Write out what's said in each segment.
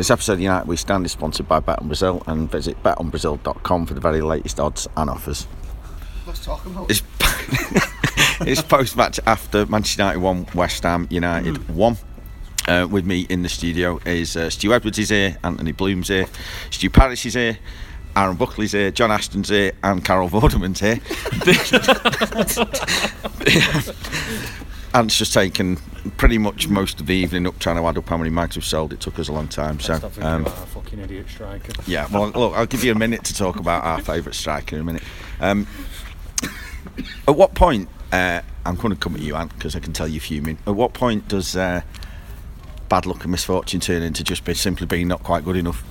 This episode of United We Stand is sponsored by Bet on Brazil and visit betonbrazil.com for the very latest odds and offers. Let's talk about It's, it's post match after Manchester United 1, West Ham United 1. Uh, with me in the studio is uh, Stu Edwards is here, Anthony Bloom's here, Stu Parrish is here, Aaron Buckley's here, John Ashton's here, and Carol Vorderman's here. Ant's just taken pretty much most of the evening up trying to add up how many mags we've sold. It took us a long time. So, um, about our fucking idiot striker. yeah, well, look, I'll give you a minute to talk about our favourite striker in a minute. Um, at what point, uh, I'm going to come at you, Ant, because I can tell you're fuming. At what point does uh, bad luck and misfortune turn into just be simply being not quite good enough?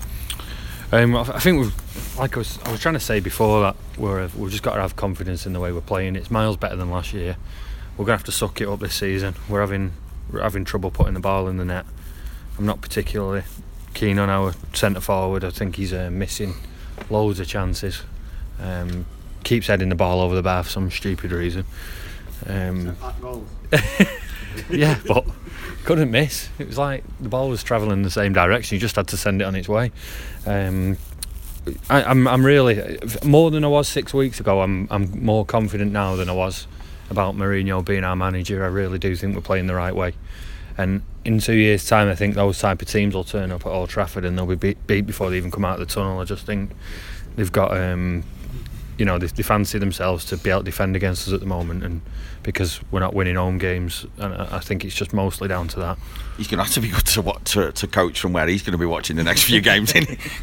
Um, I I think we've, like I was, I was trying to say before that, we're, we've just got to have confidence in the way we're playing. It's miles better than last year. We're gonna have to suck it up this season. We're having we're having trouble putting the ball in the net. I'm not particularly keen on our centre forward. I think he's uh, missing loads of chances. Um, keeps heading the ball over the bar for some stupid reason. Um, yeah, but couldn't miss. It was like the ball was travelling the same direction. You just had to send it on its way. Um, I, I'm, I'm really more than I was six weeks ago. I'm, I'm more confident now than I was about Mourinho being our manager. I really do think we're playing the right way. And in two years' time, I think those type of teams will turn up at Old Trafford and they'll be beat, beat before they even come out of the tunnel. I just think they've got, um, you know, they, they fancy themselves to be able to defend against us at the moment, and because we're not winning home games, and I, I think it's just mostly down to that. He's going to have to be good to, what, to, to coach from where he's going to be watching the next few games. Isn't he?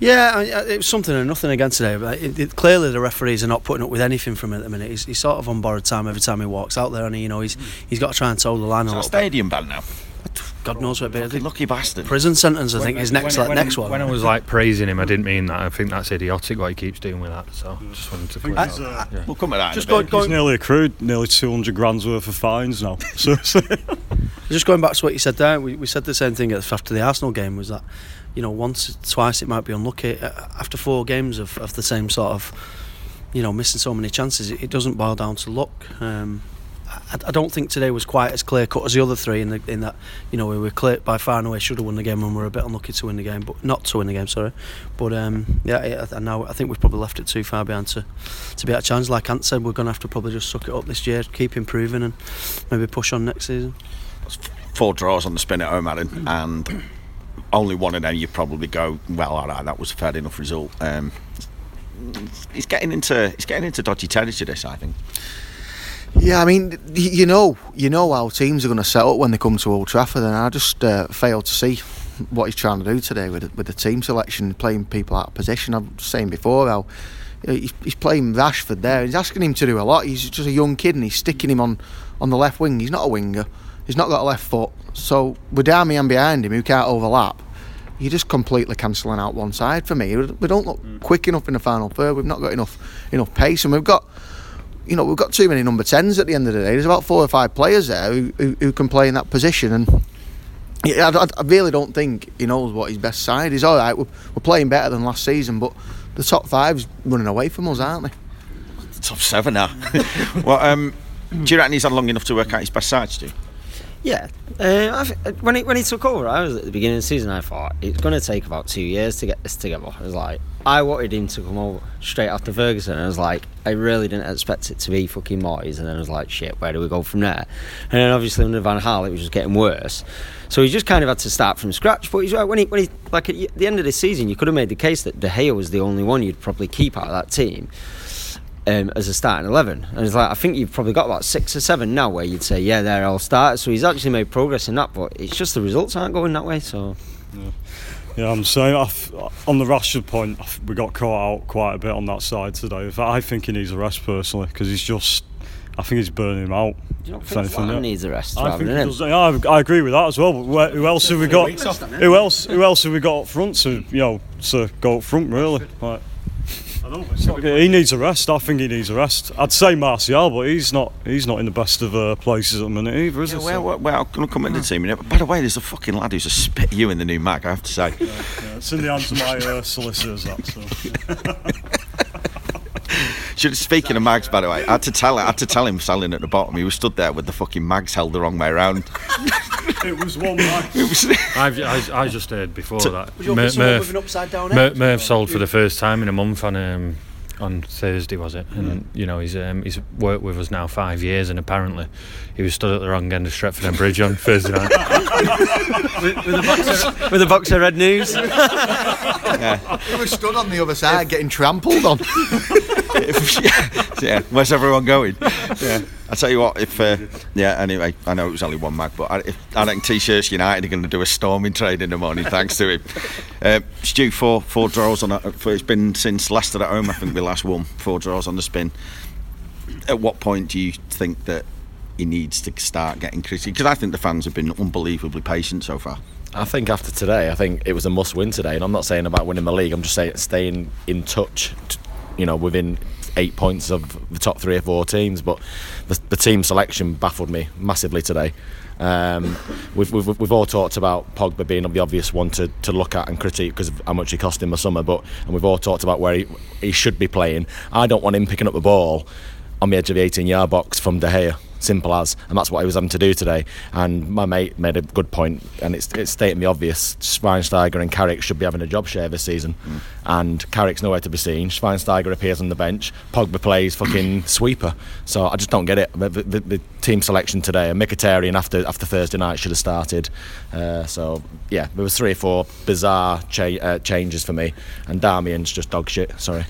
Yeah, I- I- it was something and nothing again today. But it, it, clearly, the referees are not putting up with anything from him at the minute. He's, he's sort of on borrowed time every time he walks out there, and he, you know he's hmm. he's got to try and toe the line a Is that little bit. stadium ban now? God knows what bit. I Fucking think lucky bastard. prison sentence. I think When- is next when, like, when, next one. When I was like praising him, I didn't mean that. I think that's idiotic what he keeps doing with that. So hmm. just wanted to clear I- that up. Uh, yeah. We'll come at that. Just in a go, bit. go, He's nearly accrued nearly 200 grand's worth of fines now. So, so Just going back to what you said there, we, we said the same thing after the Arsenal game was that, you know, once, twice it might be unlucky. Uh, After four games of, of the same sort of, you know, missing so many chances, it, it doesn't boil down to luck. Um, I, I don't think today was quite as clear cut as the other three in, the, in that, you know, we were clear by far and away should have won the game and we were a bit unlucky to win the game, but not to win the game, sorry. But um, yeah, I, I I think we've probably left it too far behind to, to be at a chance. Like Ant said, we're going to have to probably just suck it up this year, keep improving, and maybe push on next season. four draws on the spin at home, Alan, and only one of them you probably go, well, all right, that was a fair enough result. Um, he's getting into he's getting into dodgy territory. This, I think. Yeah, I mean, you know, you know how teams are going to set up when they come to Old Trafford, and I just uh, failed to see what he's trying to do today with with the team selection, playing people out of position. I was saying before how he's, he's playing Rashford there. He's asking him to do a lot. He's just a young kid, and he's sticking him on on the left wing. He's not a winger. He's not got a left foot. So with Darmian behind him, who can't overlap, you're just completely cancelling out one side for me. We don't look quick enough in the final third. We've not got enough enough pace, and we've got you know, we've got too many number 10s at the end of the day. There's about four or five players there who, who, who can play in that position. And yeah, I, I really don't think he knows what his best side is. All right, we're, we're playing better than last season, but the top five's running away from us, aren't they? Top seven now. well, um, do you reckon he's had long enough to work out his best side, Stu? Yeah, uh, I th- when he when he took over, I was at the beginning of the season. I thought it's going to take about two years to get this together. I was like, I wanted him to come over straight after Ferguson. I was like, I really didn't expect it to be fucking Moyes. And then I was like, shit, where do we go from there? And then obviously under Van Gaal, it was just getting worse. So he just kind of had to start from scratch. But he's right when he when he like at the end of the season, you could have made the case that De Gea was the only one you'd probably keep out of that team um, as a starting 11. And it's like, I think you've probably got about six or seven now where you'd say, yeah, they're all starters. So he's actually made progress in that, but it's just the results aren't going that way. So yeah, I'm saying I f- on the Rashford point, we got caught out quite a bit on that side today. In fact, I think he needs a rest personally because he's just, I think he's burning him out. do you not think Zlatan needs a rest I think he does, yeah, I, I agree with that as well. But where, who else have we got? Who else? Who else have we got up front to you know to go up front really? Like, it's not good. he needs a rest. I think he needs a rest. I'd say Martial, but he's not. He's not in the best of uh, places at the minute either, is Yeah, he? well, well, well, I'm going to come into the team. in a- By the way, there's a fucking lad who's a spit you in the new mag. I have to say. yeah, it's in the hands of my uh, solicitors. That so. Should, speaking of mags, by the way, I had to tell I had to tell him selling at the bottom. He was stood there with the fucking mags held the wrong way around. it was one night. It was. I've, I, I just heard before that Was you Mer- hoping Murph, with an upside down Mur- head? Murph sold for the first time in a month on um, on Thursday, was it? And you know he's um, he's worked with us now five years, and apparently he was stood at the wrong end of Stretford and Bridge on Thursday night. with, with, a box of, with a box of red news. He was stood on the other side getting trampled on. yeah, where's everyone going? Yeah, I tell you what, if uh, yeah, anyway, I know it was only one mag, but I, if, T-shirts United are going to do a storming trade in the morning, thanks to him. Uh, Stu, four four draws on. A, for, it's been since Leicester at home. I think we last won four draws on the spin. At what point do you think that he needs to start getting critical? Because I think the fans have been unbelievably patient so far. I think after today, I think it was a must win today. And I'm not saying about winning the league, I'm just saying staying in touch, you know, within eight points of the top three or four teams. But the, the team selection baffled me massively today. Um, we've, we've, we've all talked about Pogba being the obvious one to, to look at and critique because of how much he cost in the summer. But and we've all talked about where he, he should be playing. I don't want him picking up the ball on the edge of the 18 yard box from De Gea. Simple as, and that's what he was having to do today. And my mate made a good point, and it's, it's stating the obvious. Schweinsteiger and Carrick should be having a job share this season, and Carrick's nowhere to be seen. Schweinsteiger appears on the bench. Pogba plays fucking sweeper. So I just don't get it. The, the, the team selection today, and Mkhitaryan after after Thursday night should have started. Uh, so yeah, there was three or four bizarre cha- uh, changes for me, and Darmian's just dog shit. Sorry.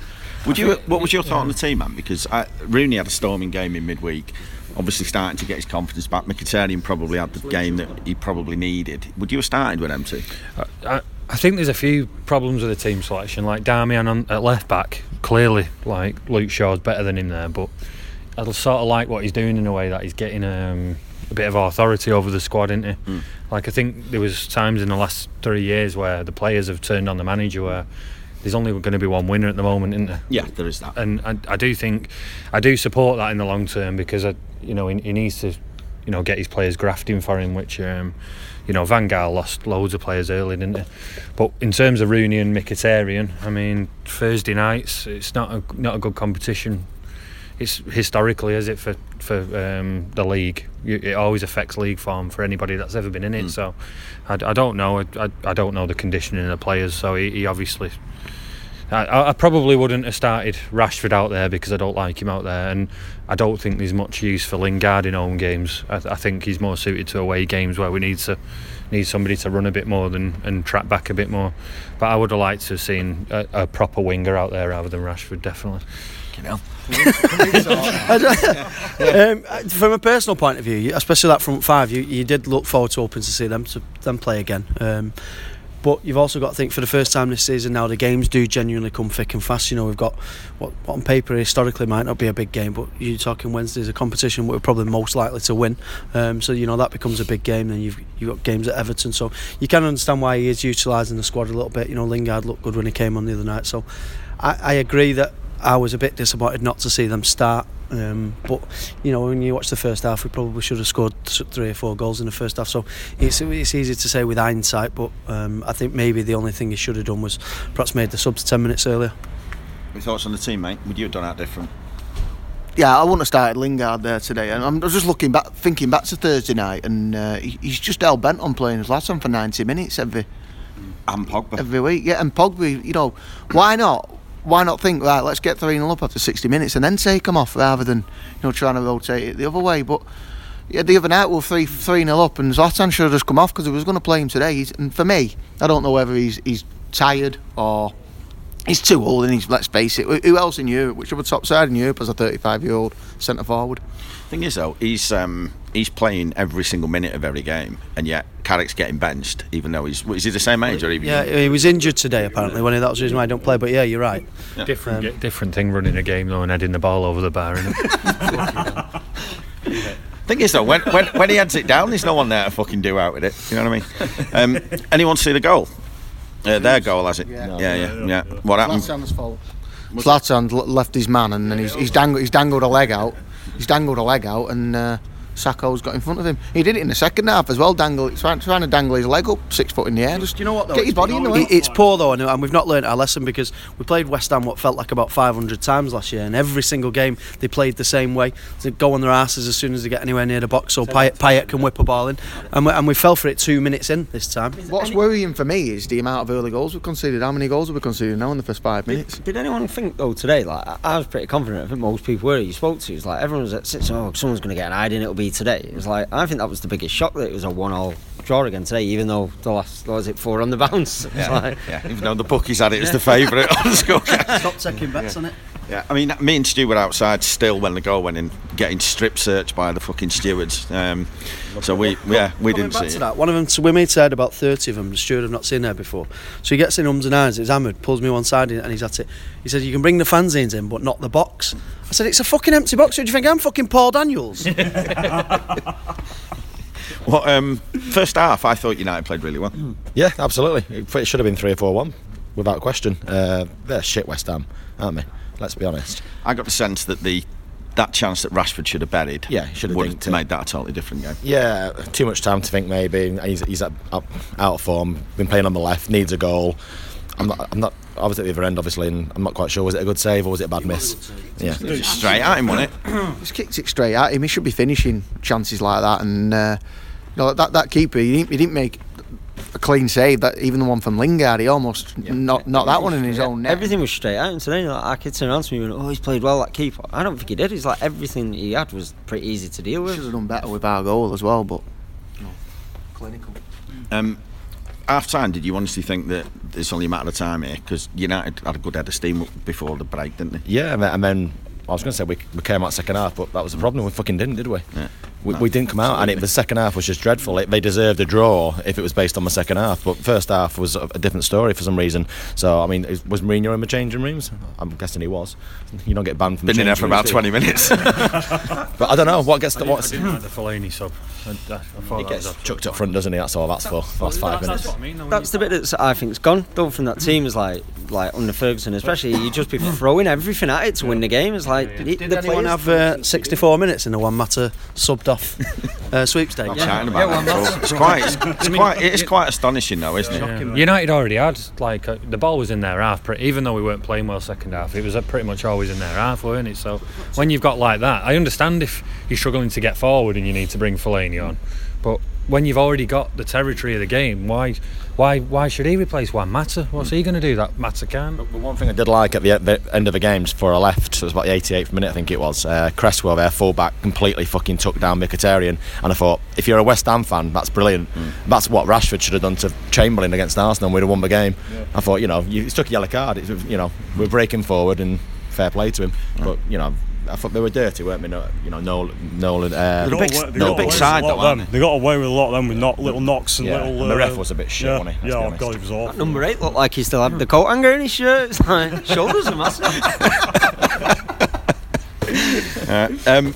Would you? What was your thought on the team, man? Because I, Rooney had a storming game in midweek. Obviously, starting to get his confidence back. Mkhitaryan probably had the game that he probably needed. Would you have started with two? I, I think there's a few problems with the team selection. Like Darmian on at left back, clearly, like Luke Shaw's better than him there, but I sort of like what he's doing in a way that he's getting um, a bit of authority over the squad, isn't he? Like I think there was times in the last three years where the players have turned on the manager where there's only going to be one winner at the moment, isn't there? Yeah, there is that. and I, I do think I do support that in the long term because I, you know he, he needs to you know get his players grafting for him which um, you know Van Gaal lost loads of players early didn't he but in terms of Rooney and Mkhitaryan I mean Thursday nights it's not a not a good competition it's historically is it for for um, the league it always affects league form for anybody that's ever been in it so I, I don't know I, I, I don't know the conditioning of the players so he, he obviously I, I probably wouldn't have started Rashford out there because I don't like him out there, and I don't think there's much use for Lingard in home games. I, I think he's more suited to away games where we need to need somebody to run a bit more than and track back a bit more. But I would have liked to have seen a, a proper winger out there rather than Rashford, definitely. um, from a personal point of view, especially that front five, you, you did look forward to hoping to see them to them play again. Um, but you've also got to think for the first time this season now the games do genuinely come thick and fast. You know we've got what, what on paper historically might not be a big game, but you're talking Wednesday's a competition we're probably most likely to win. Um, so you know that becomes a big game. Then you've you've got games at Everton, so you can understand why he is utilising the squad a little bit. You know Lingard looked good when he came on the other night, so I, I agree that I was a bit disappointed not to see them start. Um, but you know, when you watch the first half, we probably should have scored three or four goals in the first half. So it's it's easy to say with hindsight, but um, I think maybe the only thing he should have done was perhaps made the subs ten minutes earlier. Your thoughts on the team, mate? Would you have done that different? Yeah, I wouldn't have started Lingard there today. And I'm just looking back, thinking back to Thursday night, and uh, he's just hell bent on playing his last one for 90 minutes every And Pogba. every week. Yeah, and Pogba, you know, why not? Why not think right? Let's get three 0 up after 60 minutes and then take him off rather than you know trying to rotate it the other way. But yeah, the other night we were three three 0 up, and Zlatan should have just come off because he was going to play him today. He's, and for me, I don't know whether he's he's tired or he's too old. And he's let's face it, who who else in Europe? Which other top side in Europe as a 35 year old centre forward? Thing is, though, he's um, he's playing every single minute of every game, and yet Carrick's getting benched, even though he's is he the same age or even? Yeah, he was injured today apparently. When he, that was the reason why I don't play. But yeah, you're right. Different di- different thing running a game though and heading the ball over the bar, isn't it? Thing is, though, when, when when he heads it down, there's no one there to fucking do out with it. You know what I mean? Um, anyone see the goal? Uh, their goal, has it? Yeah. yeah, yeah. yeah. What happened? Zlatan's fault. Zlatan l- left his man and then he's, he's, dangled, he's dangled a leg out. He's dangled a leg out and uh, Sakho's got in front of him. He did it in the second half as well, dangle, trying, trying to dangle his leg up six foot in the air. Just Do you know what? Though? get his body in the way. It's poor though, and, and we've not learned our lesson because we played West Ham what felt like about 500 times last year, and every single game they played the same way. They go on their asses as soon as they get anywhere near the box, so Payet, Payet can whip a ball in, and we, and we fell for it two minutes in this time. What's worrying for me is the amount of early goals we've conceded. How many goals have we conceded now in the first five minutes? Did anyone think though today? Like I- I was pretty confident. I think most people were. You spoke to, it's like everyone was at six. Oh, someone's going to get an hiding. It'll be today. It was like I think that was the biggest shock that it was a one-all draw again today. Even though the last what was it four on the bounce. Yeah, like, yeah. Even though the bookies had it as the favourite on the scorecard. Stop taking bets on it. Yeah, I mean, me and Stu were outside still when the goal went in, getting strip searched by the fucking stewards. Um, so we, yeah, we Coming didn't back see to it. that, one of them, so we made said about 30 of them, the steward have not seen there before. So he gets in ums and ahs, it's hammered, pulls me one side and he's at it. He said, You can bring the fanzines in, but not the box. I said, It's a fucking empty box. Who do you think I'm fucking Paul Daniels? Well, um, first half, I thought United played really well. Yeah, absolutely. It it should have been three or four one, without question. Uh, they're shit West Ham, aren't they? Let's be honest. I got the sense that the that chance that Rashford should have buried, Yeah, he should have would have made that a totally different game. Yeah, too much time to think. Maybe he's, he's up, up, out of form. Been playing on the left, needs a goal. I'm not. I'm not. I was at the other end, obviously, and I'm not quite sure. Was it a good save or was it a bad miss? Yeah. Just straight at him, wasn't it? He's kicked it straight at him. He should be finishing chances like that. And uh, you know, that that keeper, he didn't, he didn't make a clean save. That even the one from Lingard, he almost not not that one in his own net. Everything was straight out. And today, like, I could turn around to me and oh, he's played well. That keeper. I don't think he did. It's like everything he had was pretty easy to deal with. should have done better with our goal as well, but you know, clinical. Um, half time, did you honestly think that it's only a matter of time here? Because United had a good head of steam before the break, didn't they? Yeah, and then, and then I was going to say we, we came out second half, but that was the problem. We fucking didn't, did we? Yeah. We, No, we didn't come out, and it, the second half was just dreadful. It, they deserved a draw if it was based on the second half, but first half was a, a different story for some reason. So I mean, is- was Mourinho in the changing rooms? I'm guessing he was. You don't get banned from the in there for about rooms, do 20 minutes. But I don't know what gets I the didn't, I didn't like the Fellaini sub. I, I, I He gets chucked up front, doesn't he? That's all that's for. The last five That's- minutes. That's what I mean. though, That's the bit that I think's gone. Don't think that team is like like under Ferguson, especially. You just be throwing everything at it to win the game. It's like Did the anyone players- have uh, 64 minutes in the one matter subbed off uh, sweepstakes? Not chatting about that. It's quite, it's, it's quite, it is quite astonishing, though, isn't it? Yeah. United already had like uh, the ball was in their half, pre- even though we weren't playing well second half. It was uh, pretty much always in their half, weren't it? So when you've got like that, I understand if you're struggling to get forward and you need to bring Fellaini on, but when you've already got the territory of the game, why, why, why should he replace Juan Mata? What's he going to do? That Mata can. But one thing I did like at the, the end of the games before I left, it was about the 88th minute, I think it was. Uh, Cresswell, their fullback, completely fucking took down Mkhitaryan, and I thought, if you're a West Ham fan, that's brilliant. That's what Rashford should have done to Chamberlain against Arsenal, and we'd have won the game. I thought, you know, you he took a yellow card. It's, you know, we're breaking forward, and fair play to him. But you know, I thought they were dirty, weren't they? No, you know, Nolan, Nolan. Uh, They got big- away- they no big with side a lot though, of them. aren't They got away with a lot of them with knock, little knocks and Yeah, little. and the ref uh, was a bit shit, yeah, wasn't he? Let's Yeah, oh god, he was awful. Number eight looked like he still had the coat hanger in his shirt. It's like shoulders are massive. Uh, um,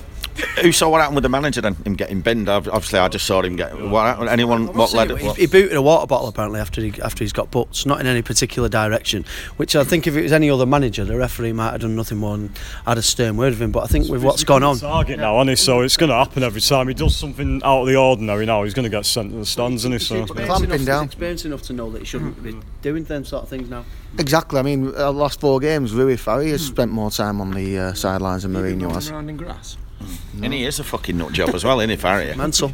who saw what happened with the manager then? Him getting binned. Obviously, I just saw him get. What happened? Anyone? What led it? He, What? he booted a water bottle apparently after he after he's got butts, not in any particular direction. Which I think if it was any other manager, the referee might have done nothing more than had a stern word with him. But I think with what's gone on, Target now, isn't he? So it's going to happen every time he does something out of the ordinary. Now he's going to get sent to the stands, isn't he? So Clamping down. He's experienced enough to know that he shouldn't be doing them sort of things now. Exactly. I mean, our last four games, Rui Faria has spent more time on the uh, sidelines than Mourinho has. around in grass. And he is a fucking nut job as well, isn't he, Faria? Mental.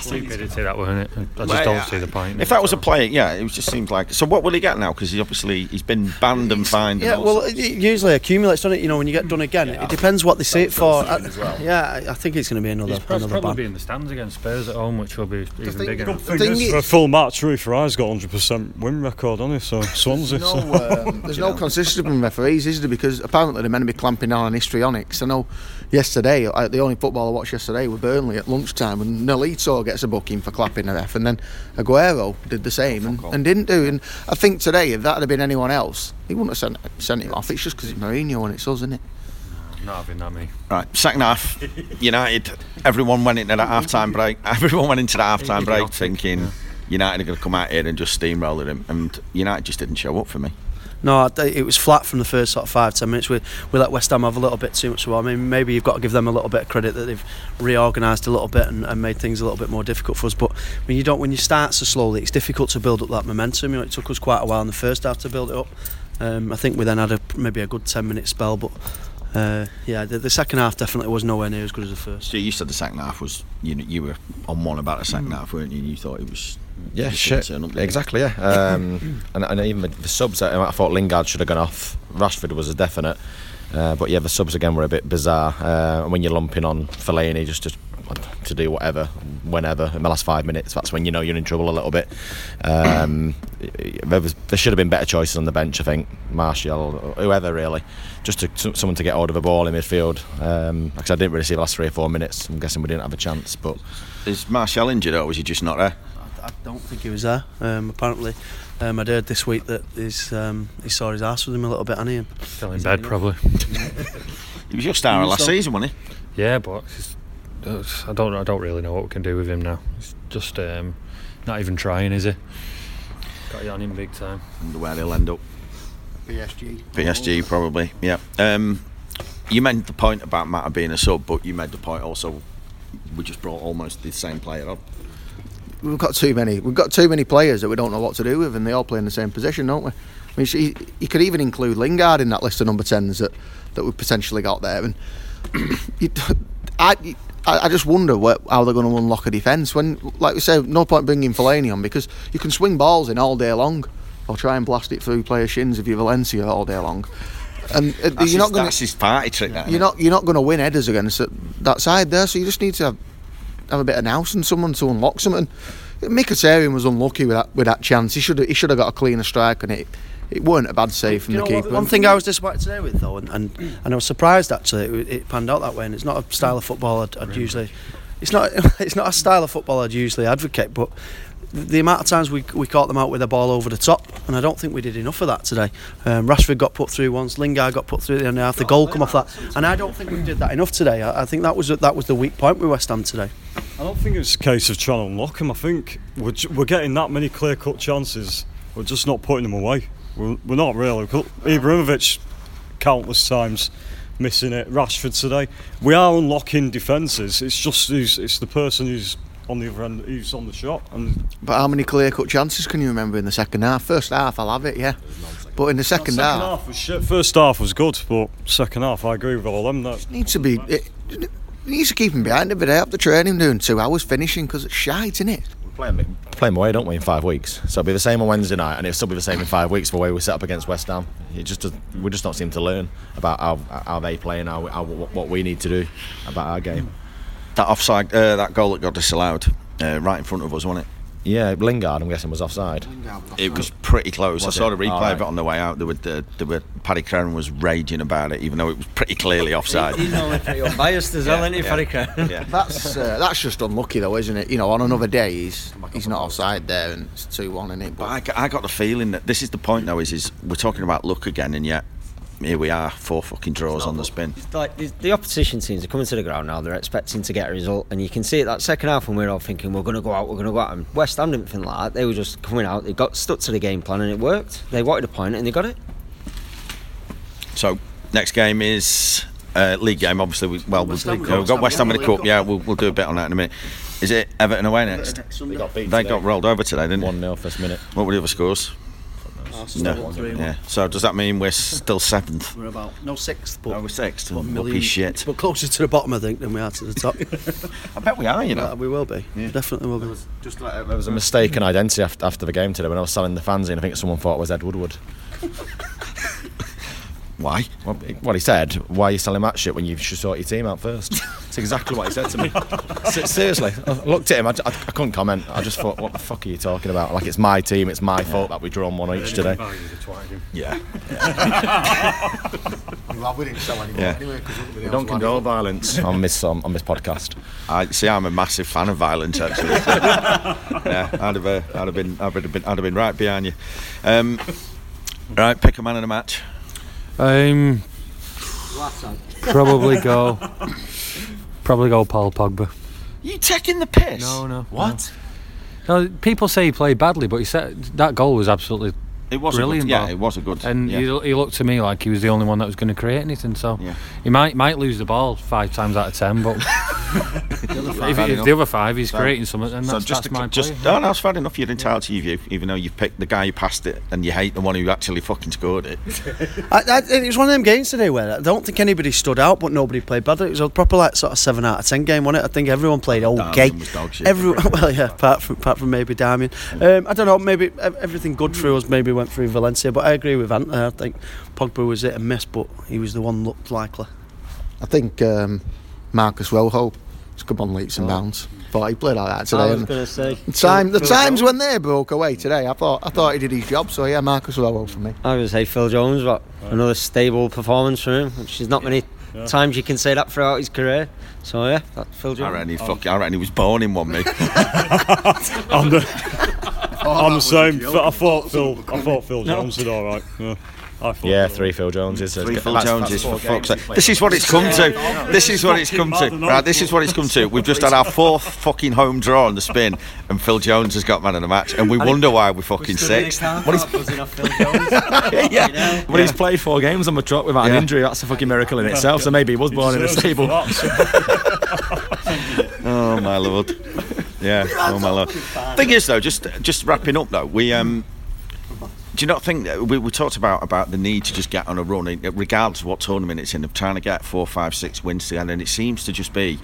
Stupidity that weren't it? I just Well, don't see the point. If that was a player, yeah, it just seems like. So what will he get now? Because he obviously he's been banned and fined. Yeah, all well, sorts. it it usually accumulates, doesn't it? You know, when you get done again, it depends what they see it for. I- yeah, I- I think it's going to be another He's prob- another probably ban. be in the stands against Spurs at home, which will be even thing- bigger. the thing thing is, is- for a full match, Rui Faria's got 100% win record, hasn't he? So Swansea. No, so. um, there's no consistency from referees, is there? Because apparently they're meant to be clamping down on histrionics. I know yesterday, uh, the only football I watched yesterday was Burnley at lunchtime, and Nolito gets a booking for clapping the ref, and then Aguero did the same and, and didn't do. And I think today, if that had been anyone else, he wouldn't have sent, sent him off. It's just because it's Mourinho and it's us, isn't it? Not having that me. Right, second half, United. Everyone went into that half-time break. Everyone went into the half-time break Idiotic, thinking United are going to come out here and just steamroll him, and United just didn't show up for me. No, it was flat from the first sort of five ten minutes. We we let West Ham have a little bit too much. Well, I mean, maybe you've got to give them a little bit of credit that they've reorganised a little bit and, and made things a little bit more difficult for us. But when you don't, when you start so slowly, it's difficult to build up that momentum. You know, it took us quite a while in the first half to build it up. Um, I think we then had a, maybe a good ten minute spell, but. Uh, yeah, the, the second half definitely was nowhere near as good as the first. So you said the second half was you know, you were on one about the Mm. second half, weren't you? And you thought it was Yeah, just shit. turn up. Exactly, yeah. Um, and, and even the, the subs, I, I thought Lingard should have gone off. Rashford was a definite. Uh, but yeah, the subs again were a bit bizarre. Uh, and when you're lumping on Fellaini just to, to do whatever, whenever, in the last five minutes, that's when you know you're in trouble a little bit. Um, there, was, there should have been better choices on the bench, I think. Martial, or whoever really. Just to, to- someone to get hold of a ball in midfield. Um, because I didn't really see the last three or four minutes. I'm guessing we didn't have a chance. But Is Martial injured or was he just not there? I don't think he was there. Um, apparently, um, I'd heard this week that his, um, he saw his ass with him a little bit, and he. Still in bed, probably. He was your star You last saw- season, wasn't he? Yeah, but it's, it's- I don't. I don't really know what we can do with him now. He's just um, not even trying, is he? Got you on him big time. Wonder where they'll end up. PSG. PSG probably. Yeah. Um, you made the point about Mata being a sub, but you made the point also we just brought almost the same player on. We've got too many. We've got too many players that we don't know what to do with, and they all play in the same position, don't we? I mean, you, you could even include Lingard in that list of number tens that that we've potentially got there. And you, I, I just wonder what, how they're going to unlock a defence when, like we said, no point bringing Fellaini on because you can swing balls in all day long, or try and blast it through player shins if you're Valencia all day long. And uh, That's, you're not going that's his party trick. That, you're not you're not going to win headers against that- that side there. So you just need to have, have a bit of nous and someone to unlock something. Mkhitaryan was unlucky with that with that chance. He should have he should have got a cleaner strike, and it it weren't a bad save from You the know what, keeper. one thing I was disappointed today with though, and, and, and I was surprised actually it, it panned out that way. And it's not a style of football I'd, I'd usually, it's not it's not a style of football I'd usually advocate. But the amount of times we we caught them out with a ball over the top, and I don't think we did enough of that today. Um, Rashford got put through once, Lingard got put through at the end half, the goal come off that, and I don't think we did that enough today. I, I think that was that was the weak point with West Ham today. I don't think it's a case of trying to unlock him. I think we're, we're getting that many clear cut chances. We're just not putting them away. We're, we're not really. Ibrahimovic, countless times missing it. Rashford today. We are unlocking defences. It's just it's the person who's on the other end he's on the shot. And But how many clear cut chances can you remember in the second half? First half, I'll have it, yeah. But in the second, second half, half was shit. First half was good, but second half I agree with all them. That needs to be. It, it needs to keep him behind every day after training, doing two hours finishing because it's shite, isn't it? Play them, play 'em away, don't we, in five weeks? So it'll be the same on Wednesday night, and it'll still be the same in five weeks for the way we set up against West Ham. It just does, we just don't seem to learn about how, how they play and how, how what we need to do about our game. That offside, uh, that goal that got disallowed, uh, right in front of us, wasn't it? Yeah, Lingard, I'm guessing, was offside. It was pretty close. Was I saw it? the replay Oh, of it on the way out. There were, the, there were Paddy Crerand was raging about it, even though it was pretty clearly offside. He's only pretty unbiased as well, isn't he, yeah. Paddy Crerand? yeah. That's uh, that's just unlucky though, isn't it? You know, on another day he's he's not offside there and it's two one in it. But I, got- I got the feeling that this is the point though. Is is we're talking about luck again, and yet here we are, four fucking draws on the spin. Like the, the opposition teams are coming to the ground now. They're expecting to get a result, and you can see it that second half when we are all thinking we're going to go out, we're going to go out. And West Ham didn't think like that. They were just coming out. They got stuck to the game plan, and it worked. They wanted a point, and they got it. So next game is uh, league game. Obviously, we, well, West we've, Ham, you we've got West Ham in the cup. Cup. Yeah, we'll, we'll do a bit on that in a minute. Is it Everton away next? They got beat They got rolled over today, didn't they? 1 0 first minute. What were the other scores? Arsenal No. won 3-1. Yeah. So does that mean we're still seventh? We're about no sixth, but Oh, we're sixth. but million- shit. But closer to the bottom, I think, than we are to the top. I bet we are. You know. Uh, we will be. Definitely will be. Just like, there was a mistaken identity after, after the game today when I was selling the fans in. I think someone thought it was Ed Woodward. Why? Well, well, he said, "Why are you selling that shit when you should sort your team out first? That's exactly what he said to me. Seriously, I looked at him. I, I, I couldn't comment. I just thought, "What the fuck are you talking about? Like it's my team. It's my fault that we drawn one each today." Yeah. Well, we didn't sell anymore Yeah. anyway We don't condone violence on this um, on this podcast. I see. I'm a massive fan of violence. Actually, yeah, I'd have, uh, I'd have been, I'd have been, I'd have been right behind you. Um, right, pick a man in a match. Um, probably go. Probably go Paul Pogba. You taking the piss? No, no. What? No, people say he played badly, but he said that goal was absolutely It was brilliant. A good, yeah, ball. it was a good. And yeah. he, he looked to me like he was the only one that was going to create anything. So Yeah. he might might lose the ball five times out of ten, but if, if the other five he's So- creating something, then So that's, just, that's to, my just play. no, no, it's fair enough. You're entitled to your view, even though you've picked the guy who passed it, and you hate the one who actually fucking scored it. I, I, it was one of them games today where I don't think anybody stood out, but nobody played bad. It was a proper like sort of seven out of ten game, wasn't it? I think everyone played okay. Darwin was dog shit. Everyone, well, yeah, apart from apart from maybe Darmian. Um, I don't know. Maybe everything good through us. Maybe went through Valencia, but I agree with Ant. there. I think Pogba was it and miss, but he was the one looked likely. I think um, Marcos Rojo has come on leaps and bounds. Thought he played like that today. I today. was and going to say. the time, the times when they broke away today, I thought I thought he did his job. So yeah, Marcos Rojo for me. I would say Phil Jones, but another stable performance from him, which is not many times you can say that throughout his career. So yeah, that's Phil I Jones. reckon he fucking, I reckon he was born in one, mate. I'm the, I'm the same. I thought Phil. I thought Phil Jones did all right. Yeah, I Yeah, three Phil Joneses. Three it's- Phil that's- Joneses that's for fuck's sake. This is what it's come to. This is what it's come to. Right, this is what it's come to. We've just had our fourth fucking home draw on the spin, and Phil Jones has got man of the match, and we wonder why we're fucking sixth. What is buzzing off Phil Jones? yeah. But he's played four games on the trot without Yeah. an injury. That's a fucking miracle in itself. So maybe he was born in a stable. for that, so- Oh my lord. Yeah. Oh my lord. Thing is though, just just wrapping up though, we um. Do you not think that we, we talked about about the need to just get on a run, eh, regardless of what tournament it's in, of trying to get four, five, six wins together, and it seems to just be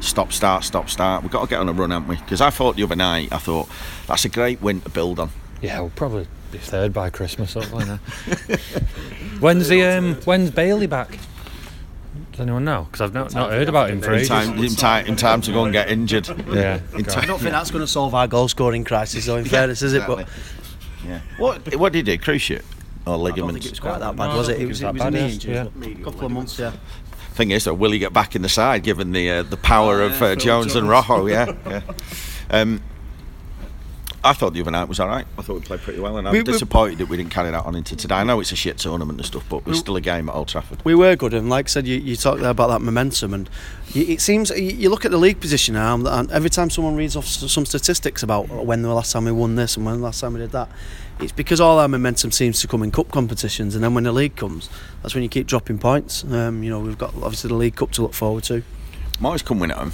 stop, start, stop, start. We've got to get on a run, haven't we? Because I thought the other night, I thought that's a great win to build on. Yeah, we'll probably be third by Christmas. Hopefully, now. when's the um, when's Bailly back? Does anyone know? Because I've not, not heard about him for In ages. time, in time, in time to go and get injured. Yeah, In I time. don't think that's going to solve our goal scoring crisis, though. In fairness, is it? But Yeah. What what did he do? Cruciate or I don't ligaments? think it was quite that bad, No, was it? It was, think it it was was a knee bad, injury. A couple of months, yeah. Thing is, though, will he get back in the side given the uh, the power of uh, Jones and Rojo? Yeah, yeah. Um, I thought the other night was all right. I thought we played pretty well, and I'm We- we- disappointed that we didn't carry that on into today. I know it's a shit tournament and stuff, but we're We- still a game at Old Trafford. We were good, and like I said, you, you talked there about that momentum, and you, it seems you, look at the league position now, and- every time someone reads off some statistics about when the last time we won this and when the last time we did that, it's because all our momentum seems to come in cup competitions, and then when the league comes, that's when you keep dropping points. Um, you know, we've got obviously the League Cup to look forward to, Moyes come win at home.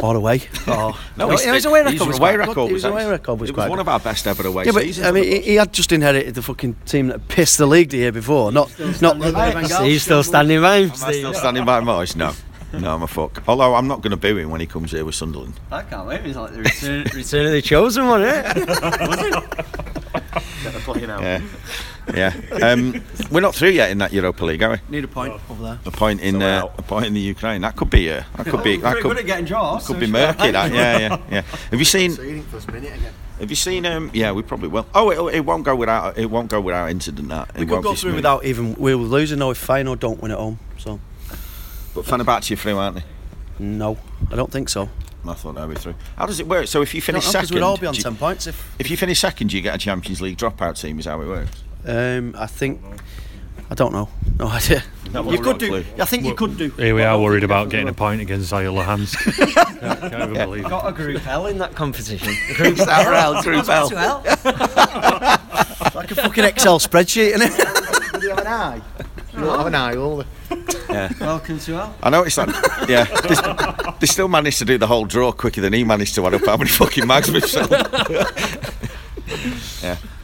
Or away. Or, No, his, he's- his away record was away record His was away record was It was quite one good. of our best ever away Yeah, but seasons. I mean, he, he had just inherited the fucking team that pissed the league the year before. Not, not. He's still standing by him. Am I still standing by Moyes? No. No, I'm a fuck. Although I'm not going to boo him when he comes here with Sunderland. I can't wait. It's like the return, return of the chosen one, eh? Get the fuck Yeah, yeah. Um, we're not through yet in that Europa League, are we? Need a point over there. A point in uh, a point in the Ukraine. That could be. Uh, that could be. That could, getting draws. could be murky. That. Yeah, yeah, yeah. Have you seen? Have you seen? Um, yeah, we probably will. Oh, it, it won't go without. It won't go without incident. That We it could won't go be through smooth. without even we were losing though if Feyenoord don't win at home. So But Fenerbahce are through, aren't they? no, I don't think so. I thought they'd be through. How does it work? So if you finish Because second, we'd all be on you- ten points if. if you finish second, you get a Champions League dropout team. Is how it works. Um, I think. I don't know. No idea. No, you could do. roughly. I think you could do. Here we are worried about getting a point against Zorya Luhansk. can't, can't even believe it. Got a group L in that competition. Group L, Group L. Like a fucking Excel spreadsheet, innit? Do you have an eye? You don't have an eye, will they? Welcome to L. I noticed that. Yeah, they, they still managed to do the whole draw quicker than he managed to add up how many fucking mags we've sold.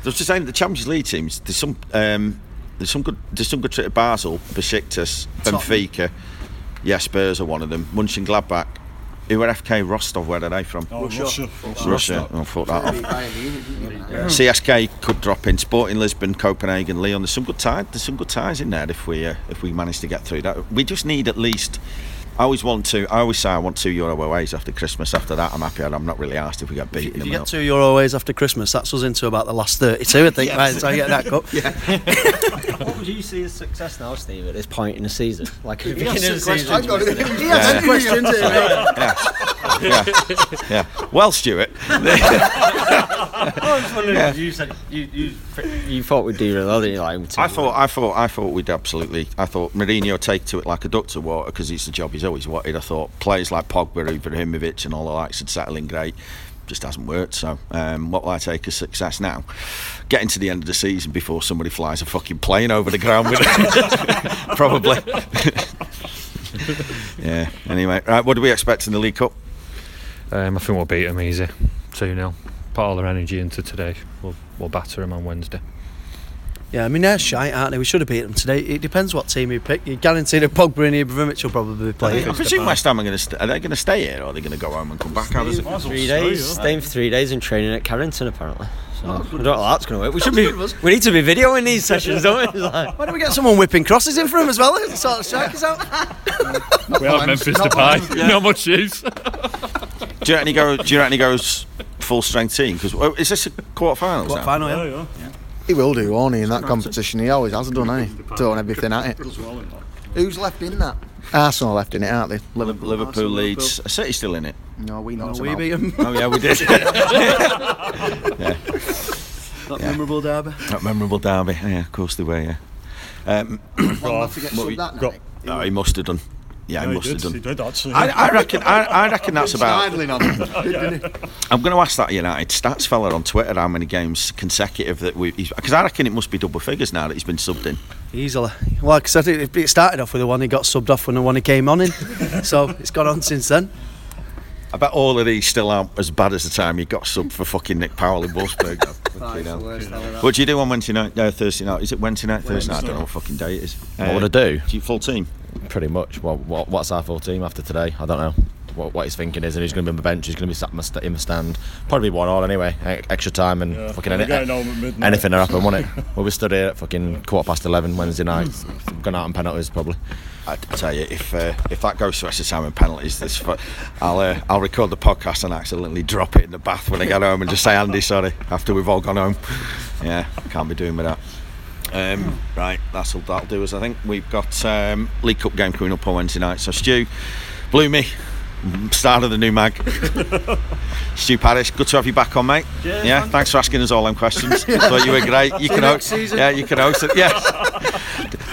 Yeah, I was just saying the Champions League teams. There's some. Um, there's some good. There's some good trip to Basel, Besiktas, Benfica. Yeah, Spurs are one of them. Mönchengladbach. Who are FK Rostov? Where are they from? Oh, Russia. Russia. Oh, fuck that off. CSK could drop in. Sporting Lisbon, Copenhagen, Lyon. There's some good ties. There's some good ties in there if we uh, if we manage to get through that. We just need at least. I always want to. I always say I want two euro aways after Christmas. After that, I'm happy. and I'm not really asked if we get beat. in If you get not. two euro aways after Christmas, that's us into about the last thirty-two, I think. Yeah. Right, so I get that cup. What would you see as success now, Steve, at this point in the season? Like at the beginning of the I season. got it. He Yeah. has some questions here, mate. yeah, yeah. Well, Stuart, I was wondering if you said you, you, you thought we'd do really well, didn't you? Like, I thought, I thought, I thought we'd absolutely. I thought Mourinho take to it like a duck to water because it's the job he's always wanted. I thought players like Pogba, Ibrahimovic, and all the likes would settle in great. just hasn't worked. So, um, what will I take as success now? Getting to the end of the season before somebody flies a fucking plane over the ground with it. Probably. yeah. Anyway, right. What do we expect in the League Cup? Um, I think we'll beat them easy, two 0 Put all their energy into today. We'll we'll batter them on Wednesday. Yeah, I mean they're shite, aren't they? We should have beat them today. It depends what team you pick. You guarantee that Pogba and Ibrahimovic will probably be playing. I presume West Ham are going to. St- are they going to stay here, or are they going to go home and come back? How does it? Three days, staying for three days and training at Carrington apparently. So I don't know how that's going to work. We should be. We need to be videoing these sessions, don't we? Like, Why don't we get someone whipping crosses in for him as well? Sort of strikers out. We have Memphis Depay. Not much use. Do you reckon he goes? Do you reckon he goes full strength team? Because is this a quarter finals? What now? final? Yeah, oh, Yeah. Yeah. He will do, won't he, in that competition? He always has done, hasn't? Throwing everything at it. Does well in that. Who's left in that? Arsenal left in it, aren't they? Liverpool, Liverpool Leeds. City still in it? No, we No, we beat them. Oh yeah, we did. yeah. That memorable derby. that memorable derby. Yeah, of course they were. Yeah. Um, One left to get What we- subbed that got- night. no, he must have done. Yeah, Yeah, he must did. have done. He did actually. I, I reckon. I, I reckon that's about. Idling on him. I'm going to ask that United stats fella on Twitter how many games consecutive that we. Because I reckon it must be double figures now that he's been subbed in. Easily. Well, like I said, it, it started off with the one he got subbed off when the one he came on in. so it's gone on since then. I bet all of these still aren't as bad as the time you got subbed for fucking Nick Powell in Wolfsburg. though. Fucking hell. What do you do on Wednesday night? No, Thursday night. Is it Wednesday night? Thursday night? I don't know what fucking day it is. What would uh, I do? Do you full team? Pretty much. Well, what what's our full team after today? I don't know. What, what his thinking is, and he's going to be on the bench. He's going to be sat in the st- in the stand. Probably one all anyway. E- Extra time and Yeah, fucking any, getting home at midnight. anything will happen, won't it? We'll be stood here at fucking quarter past eleven Wednesday night. Gone out on penalties probably. I, tell you, if uh, if that goes to extra time and penalties, this I'll uh, I'll record the podcast and accidentally drop it in the bath when I get home and just say Andy, sorry, after we've all gone home. Yeah, can't be doing with that. Um, right, that's all that'll do us. I think we've got um, League Cup game coming up on Wednesday night. So Stu, Bloomy, start of the new mag. Stu Parrish, good to have you back on, mate. yeah, thanks for asking us all them questions. Thought you were great. You can host, yeah, you can host it. Yeah.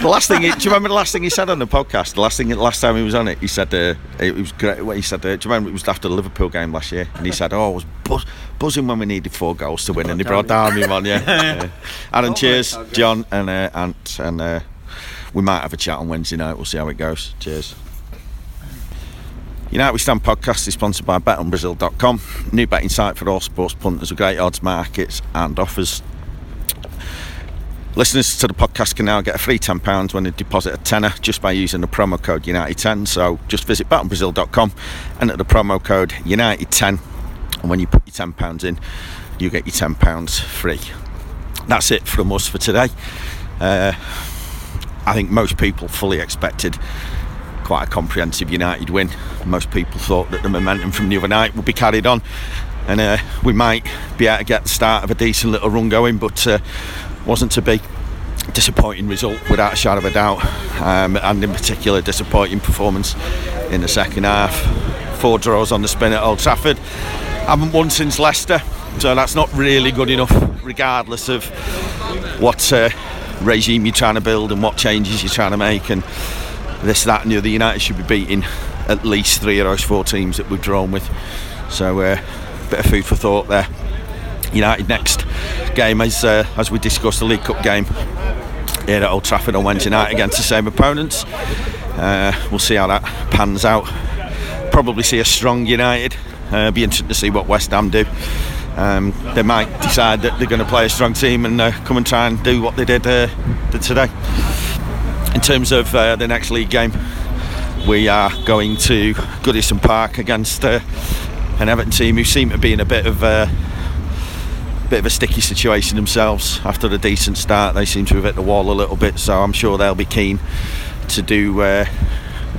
The last thing, he, do you remember the last thing he said on the podcast? The last thing, the last time he was on it, he said uh, it was great. What he said, uh, do you remember it was after the Liverpool game last year? And he said, "Oh, I was buzz, buzzing when we needed four goals to win, and he brought down him on." Yeah. yeah. Aaron, cheers, John and uh, Ant, and uh, we might have a chat on Wednesday night. We'll see how it goes. Cheers. United We Stand podcast is sponsored by betonbrazil.com, new betting site for all sports punters with great odds, markets, and offers. Listeners to the podcast can now get a free £10 when they deposit a tenner just by using the promo code United10. So just visit betonbrazil.com, enter the promo code United10, and when you put your £10 in, you get your £10 free. That's it from us for today. Uh, I think most people fully expected quite a comprehensive United win. Most people thought that the momentum from the other night would be carried on, and uh, we might be able to get the start of a decent little run going, but uh, wasn't to be. Disappointing result without a shadow of a doubt, um, and in particular, disappointing performance in the second half. Four draws on the spin at Old Trafford. Haven't won since Leicester, so that's not really good enough, regardless of what uh, regime you're trying to build and what changes you're trying to make. And this, that, and the other. United should be beating at least three of those four teams that we've drawn with. So, uh, bit of food for thought there. United next game, as uh, as we discussed, the League Cup game here at Old Trafford on Wednesday night against the same opponents. Uh, we'll see how that pans out. Probably see a strong United. Uh, be interesting to see what West Ham do. Um, they might decide that they're going to play a strong team and uh, come and try and do what they did, uh, did today in terms of uh, the next league game, we are going to Goodison Park against uh, an Everton team who seem to be in a bit of a bit of a sticky situation themselves. After a decent start, they seem to have hit the wall a little bit. So I'm sure they'll be keen to do uh,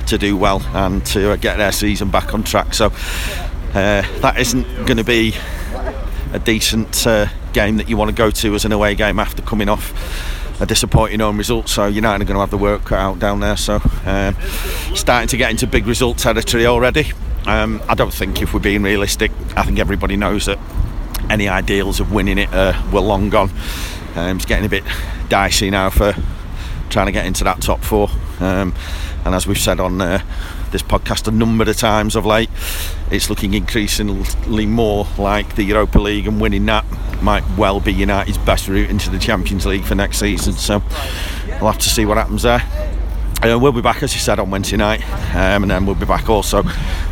to do well and to uh, get their season back on track. So uh, that isn't going to be a decent uh, game that you want to go to as an away game after coming off a disappointing home result. So United are going to have the work cut out down there. So um, starting to get into big result territory already. Um, I don't think if we're being realistic, I think everybody knows that any ideals of winning it uh, were long gone. Um, it's getting a bit dicey now for trying to get into that top four. Um, and as we've said on uh, this podcast a number of times of late. It's looking increasingly more like the Europa League, and winning that might well be United's best route into the Champions League for next season. So we'll have to see what happens there. Uh, we'll be back, as you said, on Wednesday night, um, and then we'll be back also.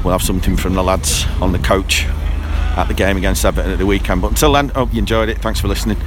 We'll have something from the lads on the coach at the game against Everton at the weekend. But until then, hope you enjoyed it. Thanks for listening.